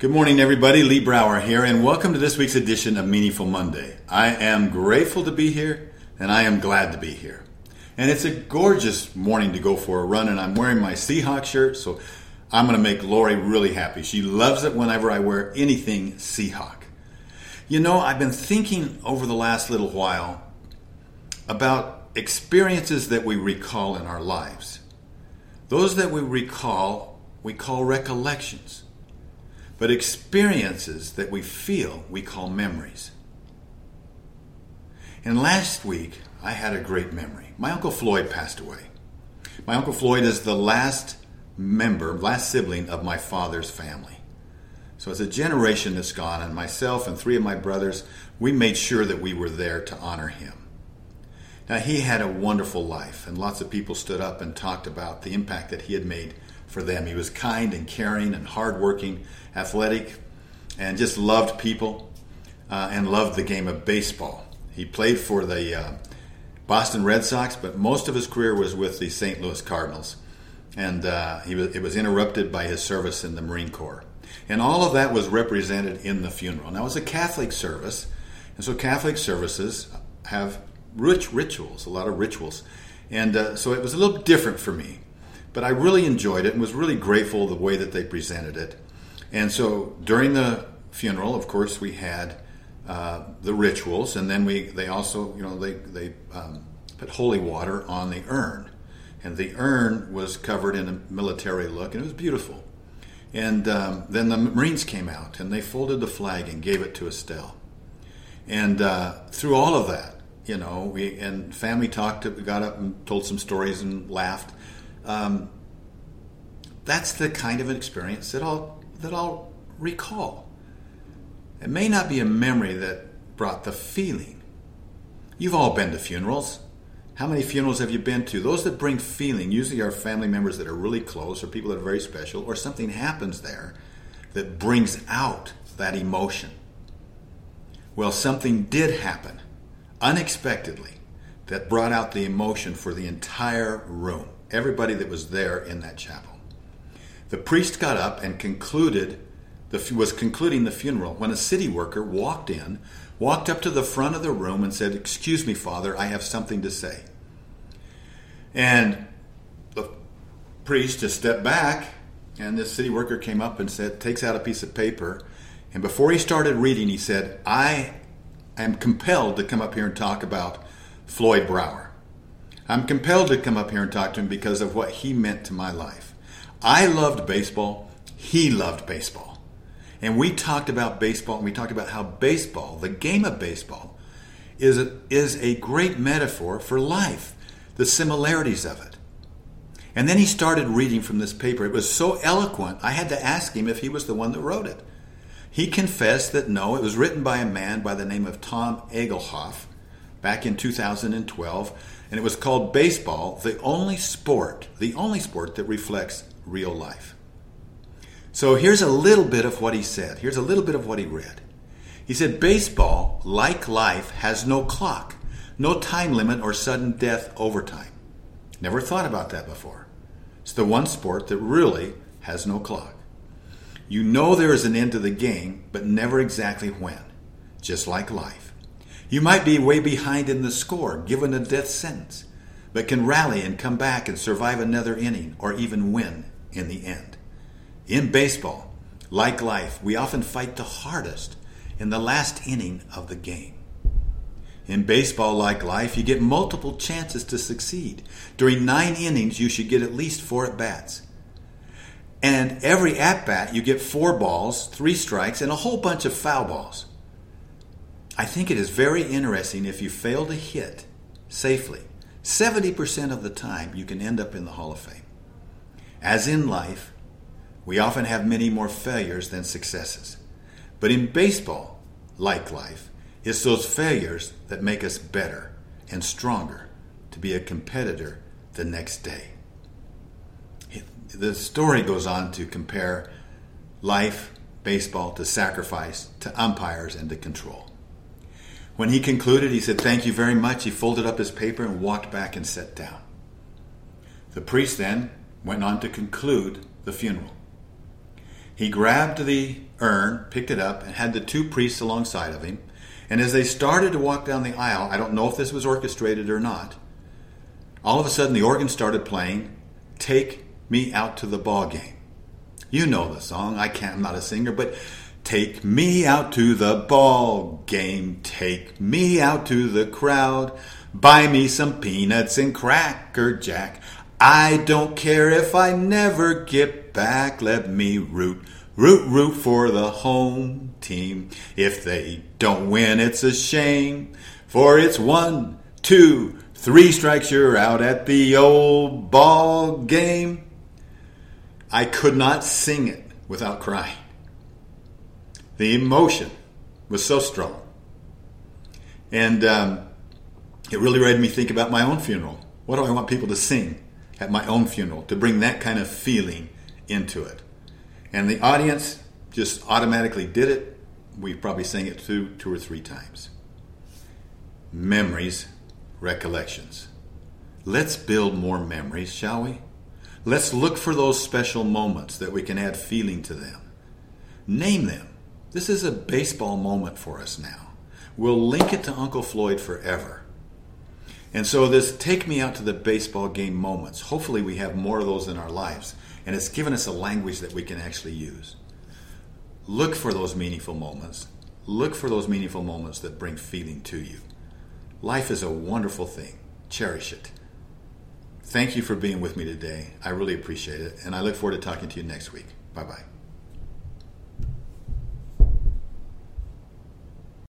Good morning, everybody. Lee Brower here, and welcome to this week's edition of Meaningful Monday. I am grateful to be here, and I am glad to be here. And it's a gorgeous morning to go for a run, and I'm wearing my Seahawk shirt, so I'm going to make Lori really happy. She loves it whenever I wear anything Seahawk. You know, I've been thinking over the last little while about experiences that we recall in our lives. Those that we recall, we call recollections. But experiences that we feel, we call memories. And last week, I had a great memory. My Uncle Floyd passed away. My Uncle Floyd is the last member, last sibling of my father's family. So it's a generation that's gone, and myself and three of my brothers, we made sure that we were there to honor him. Now, he had a wonderful life, and lots of people stood up and talked about the impact that he had made for them. He was kind and caring and hardworking, athletic, and just loved people uh, and loved the game of baseball. He played for the uh, Boston Red Sox, but most of his career was with the St. Louis Cardinals. And uh, he was, it was interrupted by his service in the Marine Corps. And all of that was represented in the funeral. Now, it was a Catholic service, and so Catholic services have rich rituals, a lot of rituals. And uh, so it was a little different for me. But I really enjoyed it and was really grateful the way that they presented it. And so during the funeral, of course, we had uh, the rituals, and then we they also you know they they um, put holy water on the urn, and the urn was covered in a military look, and it was beautiful. And um, then the Marines came out and they folded the flag and gave it to Estelle. And uh, through all of that, you know, we and family talked, got up and told some stories and laughed. Um, that's the kind of an experience that I'll that I'll recall. It may not be a memory that brought the feeling. You've all been to funerals. How many funerals have you been to? Those that bring feeling usually are family members that are really close or people that are very special, or something happens there that brings out that emotion. Well, something did happen unexpectedly that brought out the emotion for the entire room everybody that was there in that chapel. The priest got up and concluded the, was concluding the funeral when a city worker walked in, walked up to the front of the room and said, "Excuse me, Father, I have something to say." And the priest just stepped back, and this city worker came up and said, takes out a piece of paper, and before he started reading, he said, "I am compelled to come up here and talk about Floyd Brower." I'm compelled to come up here and talk to him because of what he meant to my life. I loved baseball. He loved baseball. And we talked about baseball and we talked about how baseball, the game of baseball, is a, is a great metaphor for life, the similarities of it. And then he started reading from this paper. It was so eloquent, I had to ask him if he was the one that wrote it. He confessed that no, it was written by a man by the name of Tom Egelhoff back in 2012 and it was called Baseball, the only sport, the only sport that reflects real life. So here's a little bit of what he said. Here's a little bit of what he read. He said, Baseball, like life, has no clock, no time limit or sudden death overtime. Never thought about that before. It's the one sport that really has no clock. You know there is an end to the game, but never exactly when, just like life. You might be way behind in the score, given a death sentence, but can rally and come back and survive another inning or even win in the end. In baseball, like life, we often fight the hardest in the last inning of the game. In baseball, like life, you get multiple chances to succeed. During nine innings, you should get at least four at bats. And every at bat, you get four balls, three strikes, and a whole bunch of foul balls. I think it is very interesting if you fail to hit safely. 70% of the time, you can end up in the Hall of Fame. As in life, we often have many more failures than successes. But in baseball, like life, it's those failures that make us better and stronger to be a competitor the next day. The story goes on to compare life, baseball, to sacrifice, to umpires, and to control. When he concluded, he said, Thank you very much. He folded up his paper and walked back and sat down. The priest then went on to conclude the funeral. He grabbed the urn, picked it up, and had the two priests alongside of him. And as they started to walk down the aisle, I don't know if this was orchestrated or not, all of a sudden the organ started playing, Take Me Out to the Ball Game. You know the song. I can't, I'm not a singer, but take me out to the ball game. Take me out to the crowd. Buy me some peanuts and cracker jack. I don't care if I never get back. Let me root, root, root for the home team. If they don't win, it's a shame. For it's one, two, three strikes, you're out at the old ball game. I could not sing it without crying. The emotion was so strong. And um, it really made me think about my own funeral. What do I want people to sing at my own funeral to bring that kind of feeling into it? And the audience just automatically did it. We probably sang it two, two or three times. Memories, recollections. Let's build more memories, shall we? Let's look for those special moments that we can add feeling to them. Name them. This is a baseball moment for us now. We'll link it to Uncle Floyd forever. And so, this take me out to the baseball game moments, hopefully, we have more of those in our lives. And it's given us a language that we can actually use. Look for those meaningful moments. Look for those meaningful moments that bring feeling to you. Life is a wonderful thing. Cherish it. Thank you for being with me today. I really appreciate it. And I look forward to talking to you next week. Bye bye.